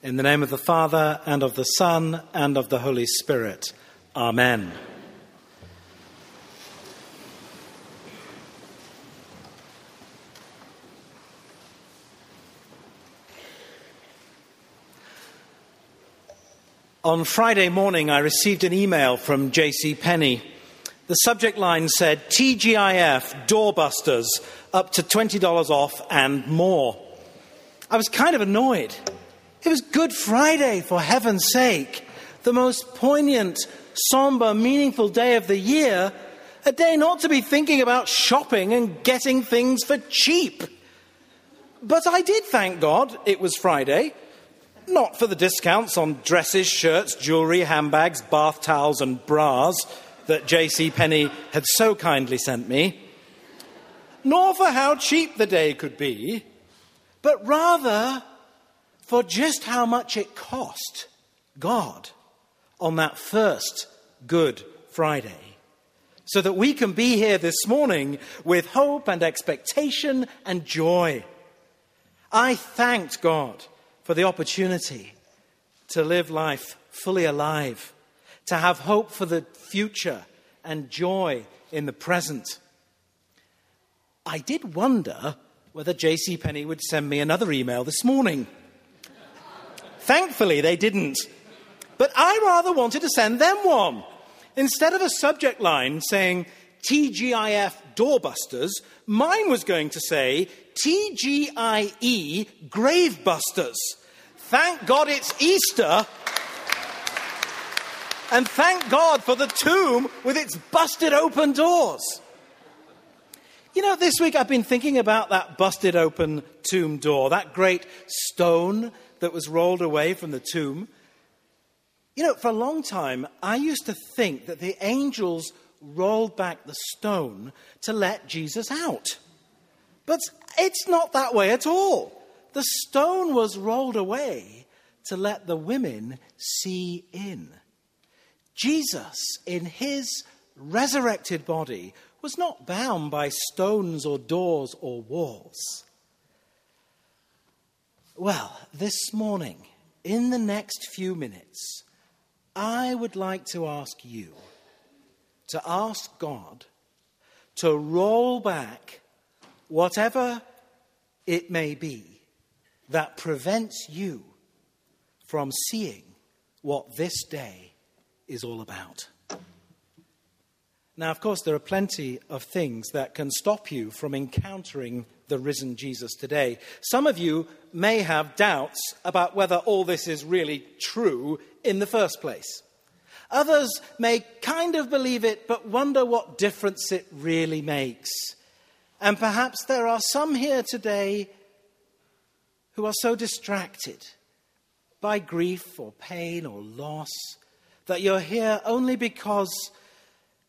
In the name of the Father, and of the Son, and of the Holy Spirit. Amen. On Friday morning, I received an email from J.C. Penney. The subject line said TGIF doorbusters up to $20 off and more. I was kind of annoyed. It was Good Friday, for heaven's sake, the most poignant, somber, meaningful day of the year, a day not to be thinking about shopping and getting things for cheap. But I did thank God it was Friday, not for the discounts on dresses, shirts, jewellery, handbags, bath towels, and bras that J.C. Penney had so kindly sent me, nor for how cheap the day could be, but rather for just how much it cost God on that first Good Friday. So that we can be here this morning with hope and expectation and joy. I thanked God for the opportunity to live life fully alive, to have hope for the future and joy in the present. I did wonder whether J.C. Penney would send me another email this morning. Thankfully, they didn't. But I rather wanted to send them one. Instead of a subject line saying TGIF doorbusters, mine was going to say TGIE gravebusters. Thank God it's Easter. And thank God for the tomb with its busted open doors. You know, this week I've been thinking about that busted open tomb door, that great stone that was rolled away from the tomb. You know, for a long time, I used to think that the angels rolled back the stone to let Jesus out. But it's not that way at all. The stone was rolled away to let the women see in. Jesus, in his resurrected body, was not bound by stones or doors or walls. Well, this morning, in the next few minutes, I would like to ask you to ask God to roll back whatever it may be that prevents you from seeing what this day is all about. Now, of course, there are plenty of things that can stop you from encountering the risen Jesus today. Some of you may have doubts about whether all this is really true in the first place. Others may kind of believe it, but wonder what difference it really makes. And perhaps there are some here today who are so distracted by grief or pain or loss that you're here only because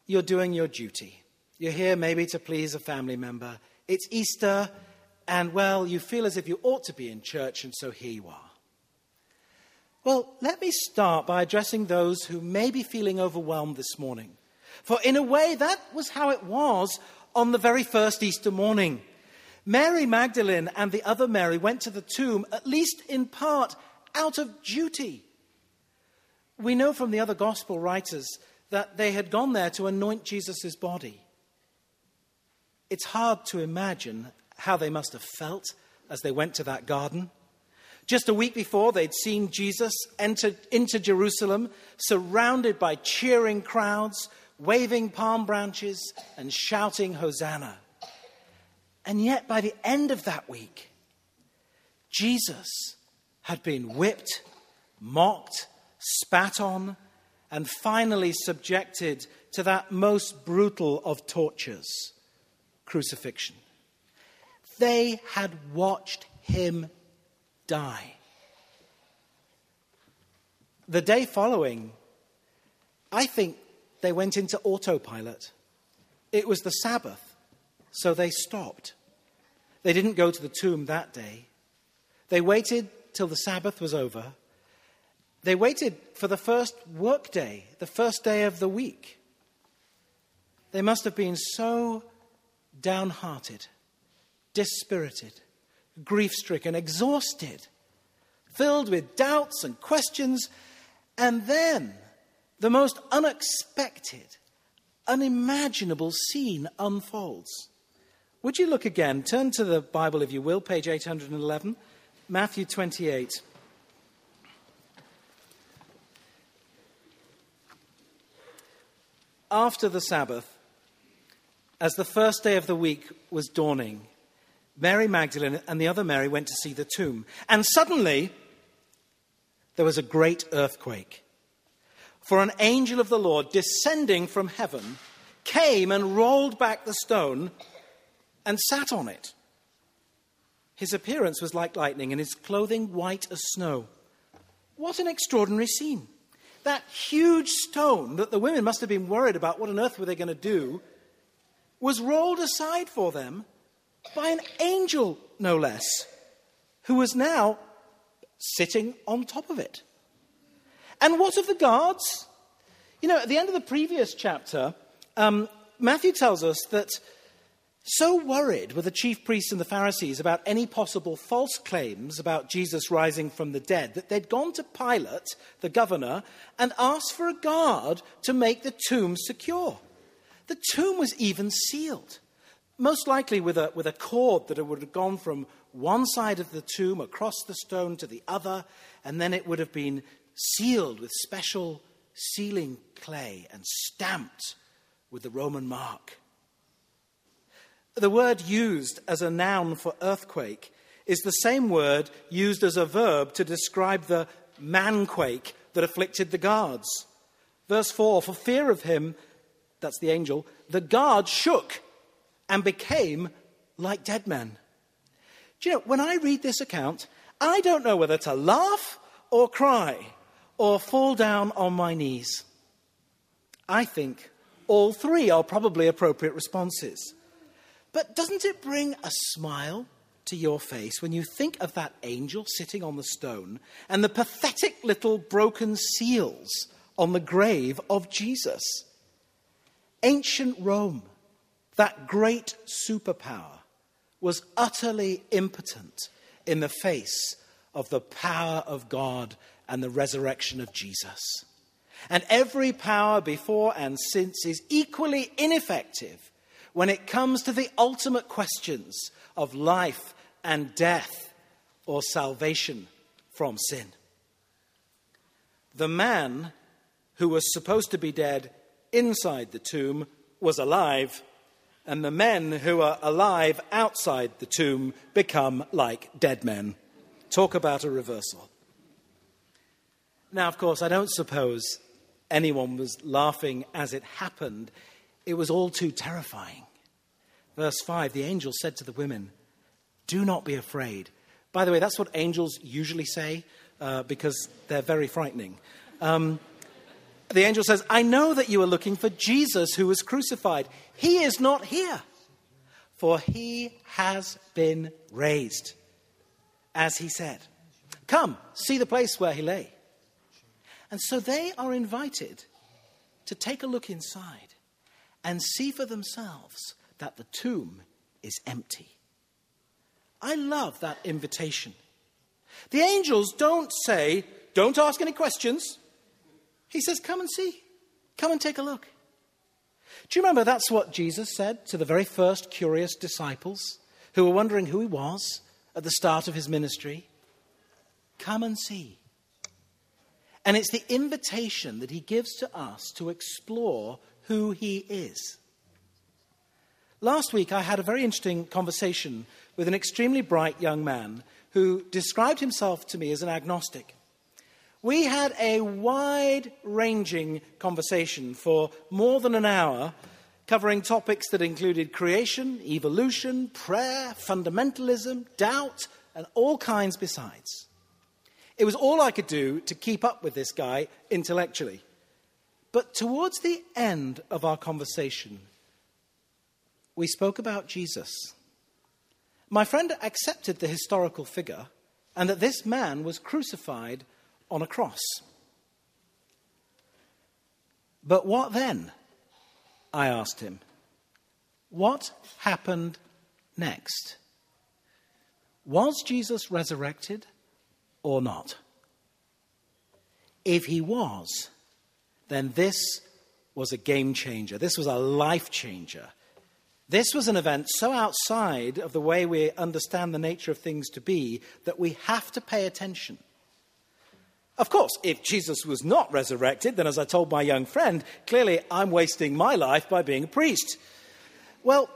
you're doing your duty. You're here maybe to please a family member. It's Easter, and well, you feel as if you ought to be in church, and so here you are. Well, let me start by addressing those who may be feeling overwhelmed this morning. For in a way, that was how it was on the very first Easter morning. Mary Magdalene and the other Mary went to the tomb, at least in part, out of duty. We know from the other gospel writers that they had gone there to anoint Jesus' body. It's hard to imagine how they must have felt as they went to that garden. Just a week before, they'd seen Jesus enter into Jerusalem, surrounded by cheering crowds, waving palm branches, and shouting, Hosanna. And yet, by the end of that week, Jesus had been whipped, mocked, spat on, and finally subjected to that most brutal of tortures crucifixion. They had watched him die. The day following, I think they went into autopilot. It was the Sabbath, so they stopped. They didn't go to the tomb that day. They waited till the Sabbath was over. They waited for the first work day, the first day of the week. They must have been so downhearted, dispirited, grief stricken, exhausted, filled with doubts and questions. And then the most unexpected, unimaginable scene unfolds. Would you look again? Turn to the Bible, if you will, page 811, Matthew 28. After the Sabbath, as the first day of the week was dawning, Mary Magdalene and the other Mary went to see the tomb. And suddenly, there was a great earthquake. For an angel of the Lord, descending from heaven, came and rolled back the stone and sat on it. His appearance was like lightning, and his clothing white as snow. What an extraordinary scene! That huge stone that the women must have been worried about what on earth were they going to do was rolled aside for them by an angel, no less, who was now sitting on top of it. And what of the guards? You know, at the end of the previous chapter, um, Matthew tells us that so worried were the chief priests and the Pharisees about any possible false claims about Jesus rising from the dead that they'd gone to Pilate, the governor, and asked for a guard to make the tomb secure. The tomb was even sealed most likely with a, with a cord that would have gone from one side of the tomb across the stone to the other, and then it would have been sealed with special sealing clay and stamped with the Roman mark. The word used as a noun for earthquake is the same word used as a verb to describe the manquake that afflicted the guards. Verse 4 For fear of him, that's the angel, the guard shook and became like dead men. Do you know, when I read this account, I don't know whether to laugh or cry or fall down on my knees. I think all three are probably appropriate responses. But doesn't it bring a smile to your face when you think of that angel sitting on the stone and the pathetic little broken seals on the grave of Jesus? Ancient Rome that great superpower was utterly impotent in the face of the power of God and the resurrection of Jesus. And every power before and since is equally ineffective when it comes to the ultimate questions of life and death or salvation from sin. The man who was supposed to be dead inside the tomb was alive and the men who are alive outside the tomb become like dead men. Talk about a reversal. Now, of course, I don't suppose anyone was laughing as it happened. It was all too terrifying. Verse 5 the angel said to the women, Do not be afraid. By the way, that's what angels usually say uh, because they're very frightening. Um, the angel says, I know that you are looking for Jesus who was crucified. He is not here, for he has been raised, as he said. Come, see the place where he lay. And so they are invited to take a look inside and see for themselves that the tomb is empty. I love that invitation. The angels don't say, Don't ask any questions. He says, Come and see. Come and take a look. Do you remember that's what Jesus said to the very first curious disciples who were wondering who he was at the start of his ministry? Come and see. And it's the invitation that he gives to us to explore who he is. Last week, I had a very interesting conversation with an extremely bright young man who described himself to me as an agnostic. We had a wide ranging conversation for more than an hour, covering topics that included creation, evolution, prayer, fundamentalism, doubt, and all kinds besides. It was all I could do to keep up with this guy intellectually. But towards the end of our conversation, we spoke about Jesus. My friend accepted the historical figure and that this man was crucified on a cross. But what then? I asked him. What happened next? Was Jesus resurrected? or not? If he was, then this was a game changer. This was a life changer. This was an event so outside of the way we understand the nature of things to be that we have to pay attention. Of course, if Jesus was not resurrected, then as I told my young friend, clearly I'm wasting my life by being a priest. Well,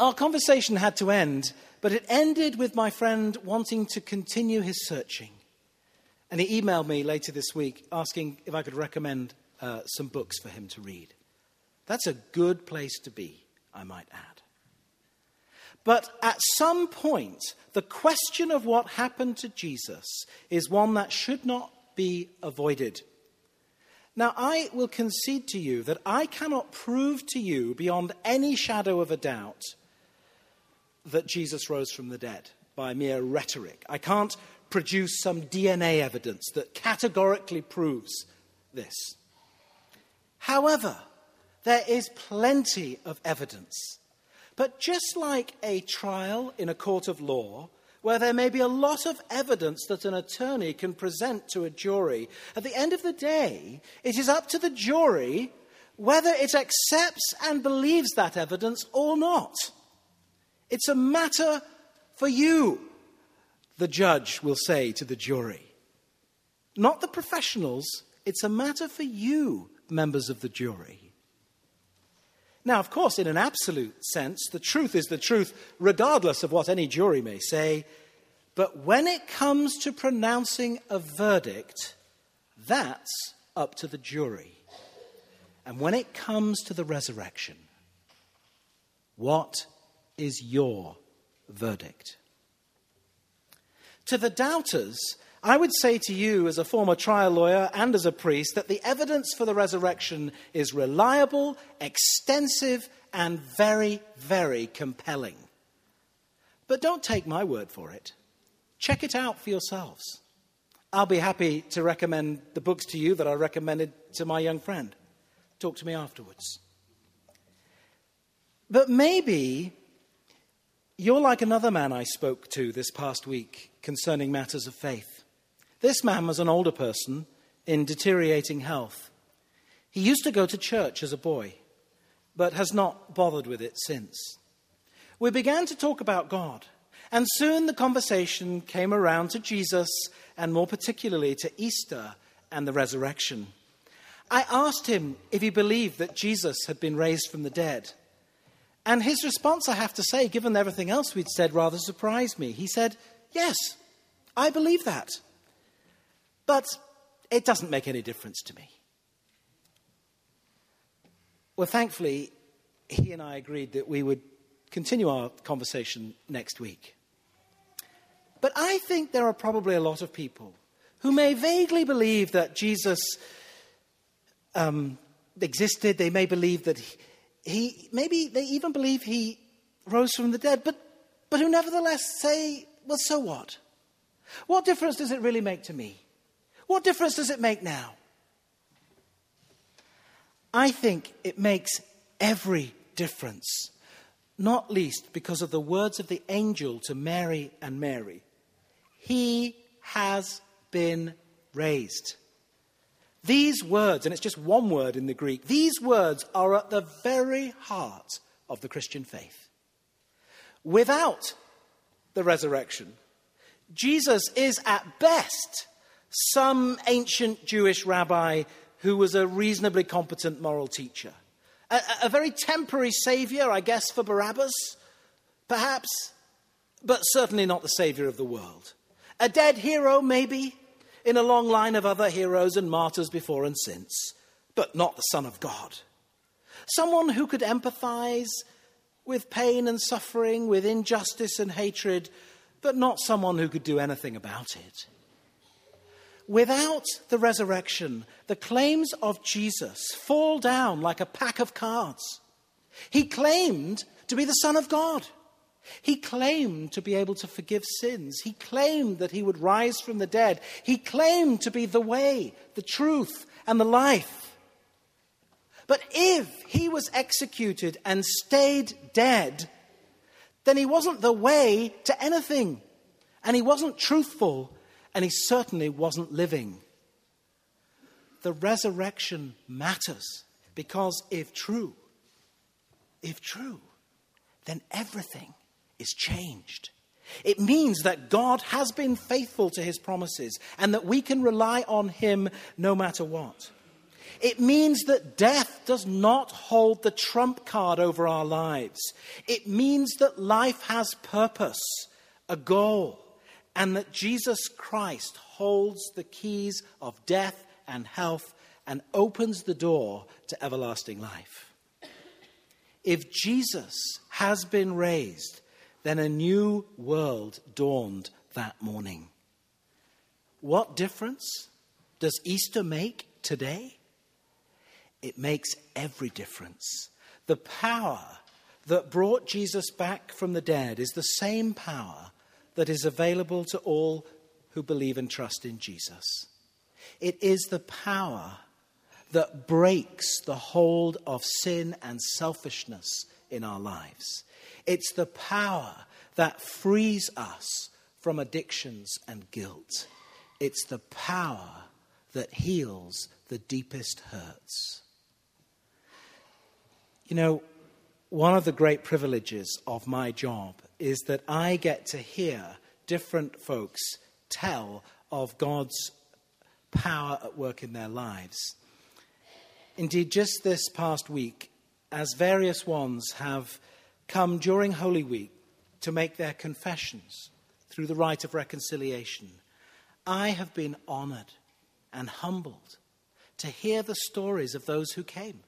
our conversation had to end, but it ended with my friend wanting to continue his searching. And he emailed me later this week asking if I could recommend uh, some books for him to read. That's a good place to be, I might add. But at some point, the question of what happened to Jesus is one that should not be avoided. Now, I will concede to you that I cannot prove to you beyond any shadow of a doubt that Jesus rose from the dead by mere rhetoric. I can't produce some DNA evidence that categorically proves this. However, there is plenty of evidence. But just like a trial in a court of law, where there may be a lot of evidence that an attorney can present to a jury. At the end of the day, it is up to the jury whether it accepts and believes that evidence or not. It's a matter for you, the judge will say to the jury. Not the professionals, it's a matter for you, members of the jury. Now, of course, in an absolute sense, the truth is the truth, regardless of what any jury may say. But when it comes to pronouncing a verdict, that's up to the jury. And when it comes to the resurrection, what is your verdict? To the doubters, I would say to you, as a former trial lawyer and as a priest, that the evidence for the resurrection is reliable, extensive, and very, very compelling. But don't take my word for it. Check it out for yourselves. I'll be happy to recommend the books to you that I recommended to my young friend. Talk to me afterwards. But maybe you're like another man I spoke to this past week concerning matters of faith. This man was an older person in deteriorating health. He used to go to church as a boy, but has not bothered with it since. We began to talk about God, and soon the conversation came around to Jesus and more particularly to Easter and the resurrection. I asked him if he believed that Jesus had been raised from the dead. And his response, I have to say, given everything else we'd said, rather surprised me. He said, Yes, I believe that. But it doesn't make any difference to me. Well, thankfully, he and I agreed that we would continue our conversation next week. But I think there are probably a lot of people who may vaguely believe that Jesus um, existed. They may believe that he, he, maybe they even believe he rose from the dead, but, but who nevertheless say, well, so what? What difference does it really make to me? What difference does it make now? I think it makes every difference, not least because of the words of the angel to Mary and Mary. He has been raised. These words, and it's just one word in the Greek, these words are at the very heart of the Christian faith. Without the resurrection, Jesus is at best some ancient Jewish rabbi who was a reasonably competent moral teacher. A, a very temporary savior, I guess, for Barabbas, perhaps, but certainly not the savior of the world. A dead hero, maybe, in a long line of other heroes and martyrs before and since, but not the Son of God. Someone who could empathize with pain and suffering, with injustice and hatred, but not someone who could do anything about it. Without the resurrection, the claims of Jesus fall down like a pack of cards. He claimed to be the Son of God. He claimed to be able to forgive sins. He claimed that he would rise from the dead. He claimed to be the way, the truth, and the life. But if he was executed and stayed dead, then he wasn't the way to anything. And he wasn't truthful and he certainly wasn't living. The resurrection matters because if true, if true, then everything is changed. It means that God has been faithful to his promises and that we can rely on him no matter what. It means that death does not hold the trump card over our lives. It means that life has purpose, a goal, and that Jesus Christ holds the keys of death and health and opens the door to everlasting life. If Jesus has been raised, then a new world dawned that morning. What difference does Easter make today? It makes every difference. The power that brought Jesus back from the dead is the same power that is available to all who believe and trust in Jesus. It is the power that breaks the hold of sin and selfishness in our lives. It's the power that frees us from addictions and guilt. It's the power that heals the deepest hurts. You know, one of the great privileges of my job is that I get to hear different folks tell of God's power at work in their lives. Indeed, just this past week, as various ones have come during Holy Week to make their confessions through the rite of reconciliation, I have been honored and humbled to hear the stories of those who came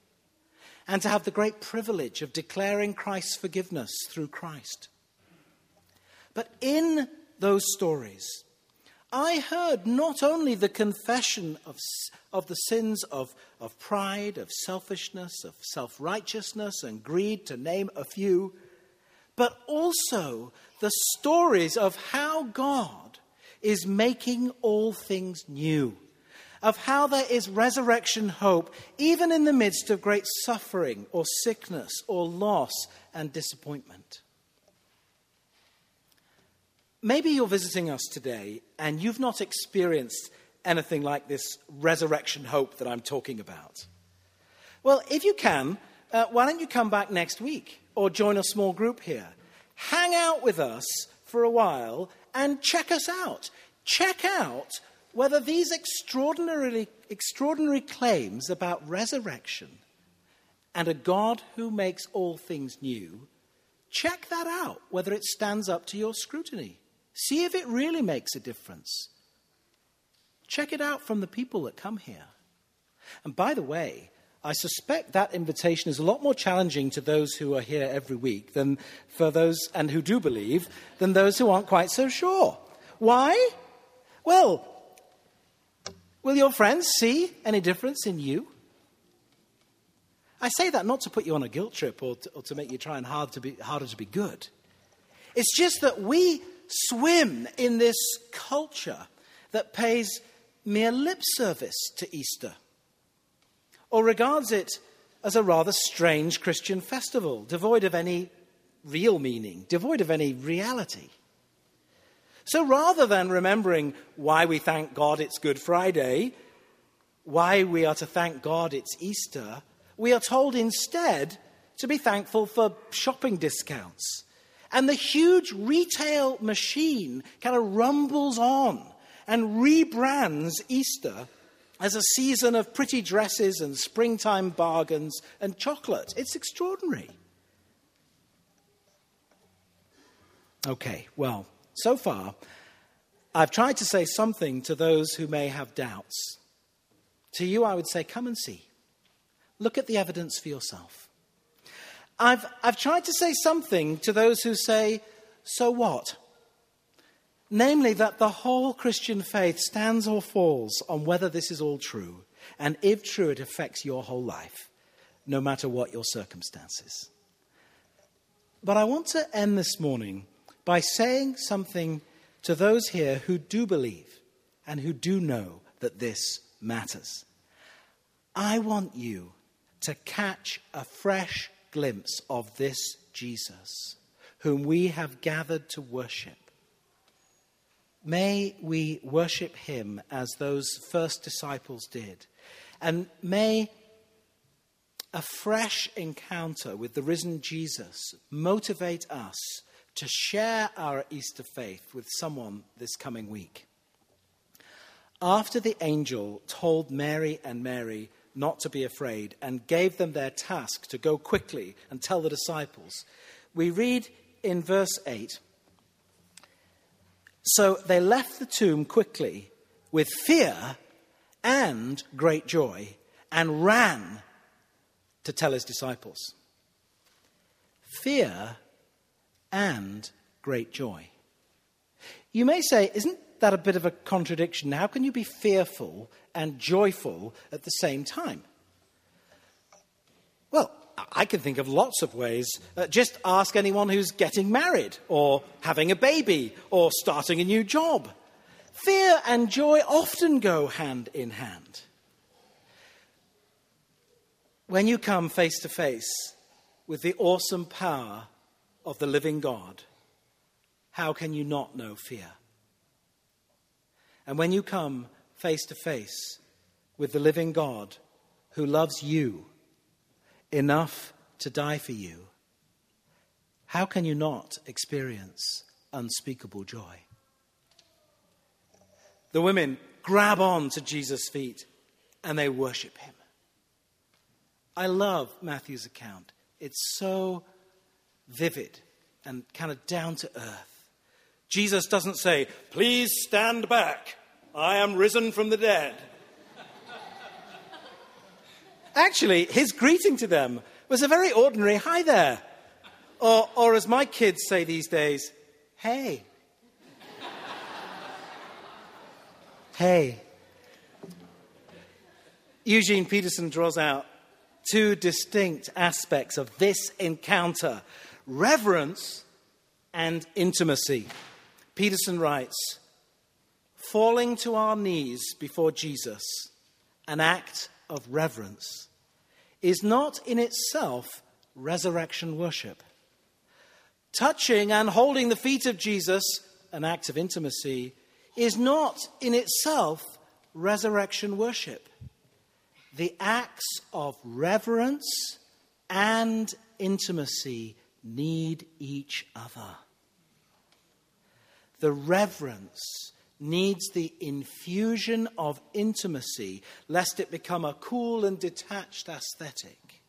and to have the great privilege of declaring Christ's forgiveness through Christ. But in those stories, I heard not only the confession of, of the sins of, of pride, of selfishness, of self righteousness, and greed, to name a few, but also the stories of how God is making all things new of how there is resurrection hope, even in the midst of great suffering or sickness or loss and disappointment. Maybe you're visiting us today and you've not experienced anything like this resurrection hope that I'm talking about. Well, if you can, uh, why don't you come back next week or join a small group here? Hang out with us for a while and check us out. Check out whether these extraordinarily, extraordinary claims about resurrection and a God who makes all things new, check that out, whether it stands up to your scrutiny. See if it really makes a difference. Check it out from the people that come here. And by the way, I suspect that invitation is a lot more challenging to those who are here every week than for those and who do believe than those who aren't quite so sure. Why? Well, Will your friends see any difference in you? I say that not to put you on a guilt trip or to, or to make you try and hard to be, harder to be good. It's just that we swim in this culture that pays mere lip service to Easter or regards it as a rather strange Christian festival, devoid of any real meaning, devoid of any reality. So rather than remembering why we thank God it's Good Friday, why we are to thank God it's Easter, we are told instead to be thankful for shopping discounts. And the huge retail machine kind of rumbles on and rebrands Easter as a season of pretty dresses and springtime bargains and chocolate. It's extraordinary. Okay, well, so far, I've tried to say something to those who may have doubts. To you, I would say, come and see. Look at the evidence for yourself. I've, I've tried to say something to those who say, so what? Namely, that the whole Christian faith stands or falls on whether this is all true, and if true, it affects your whole life, no matter what your circumstances. But I want to end this morning by saying something to those here who do believe and who do know that this matters. I want you to catch a fresh glimpse of this Jesus, whom we have gathered to worship. May we worship him as those first disciples did. And may a fresh encounter with the risen Jesus motivate us to share our Easter faith with someone this coming week. After the angel told Mary and Mary not to be afraid and gave them their task to go quickly and tell the disciples, we read in verse 8 So they left the tomb quickly with fear and great joy and ran to tell his disciples. Fear and great joy. You may say, isn't that a bit of a contradiction? How can you be fearful and joyful at the same time? Well, I can think of lots of ways. Uh, just ask anyone who's getting married, or having a baby, or starting a new job. Fear and joy often go hand in hand. When you come face to face with the awesome power of the living God, how can you not know fear? And when you come face to face with the living God who loves you enough to die for you, how can you not experience unspeakable joy? The women grab on to Jesus' feet and they worship him. I love Matthew's account. It's so vivid and kind of down to earth. Jesus doesn't say, Please stand back. I am risen from the dead. Actually, his greeting to them was a very ordinary hi there. Or, or as my kids say these days, hey. hey. Eugene Peterson draws out two distinct aspects of this encounter reverence and intimacy. Peterson writes Falling to our knees before Jesus, an act of reverence, is not in itself resurrection worship. Touching and holding the feet of Jesus, an act of intimacy, is not in itself resurrection worship. The acts of reverence and intimacy need each other. The reverence needs the infusion of intimacy, lest it become a cool and detached aesthetic.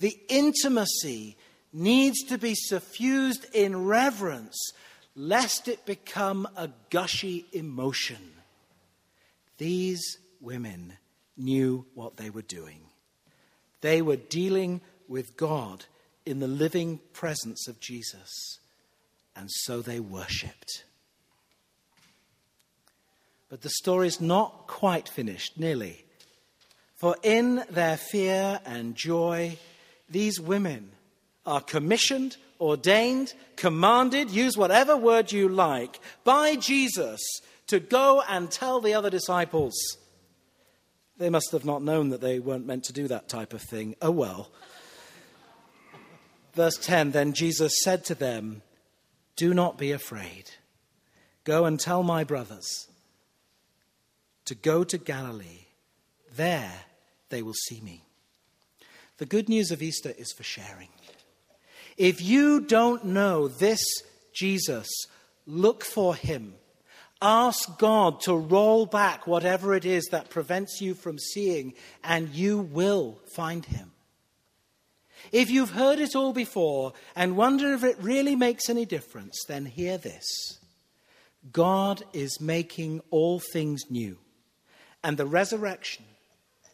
The intimacy needs to be suffused in reverence, lest it become a gushy emotion. These women knew what they were doing. They were dealing with God in the living presence of Jesus, and so they worshipped. But the story is not quite finished, nearly. For in their fear and joy, these women are commissioned, ordained, commanded, use whatever word you like, by Jesus to go and tell the other disciples. They must have not known that they weren't meant to do that type of thing. Oh well. Verse 10 Then Jesus said to them, Do not be afraid. Go and tell my brothers to go to Galilee. There they will see me. The good news of Easter is for sharing. If you don't know this Jesus, look for him. Ask God to roll back whatever it is that prevents you from seeing, and you will find him. If you've heard it all before and wonder if it really makes any difference, then hear this God is making all things new. And the resurrection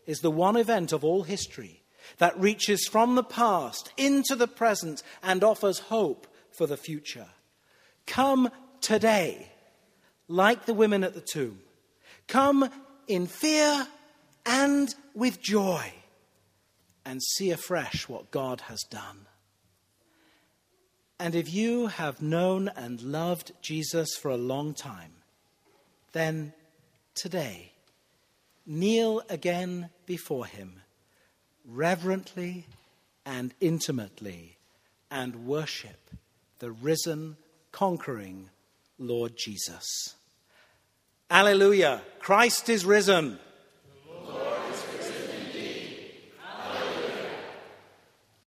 is the one event of all history that reaches from the past into the present and offers hope for the future. Come today, like the women at the tomb. Come in fear and with joy, and see afresh what God has done. And if you have known and loved Jesus for a long time, then today, kneel again before him, reverently and intimately, and worship the risen, conquering Lord Jesus. Alleluia. Christ is risen.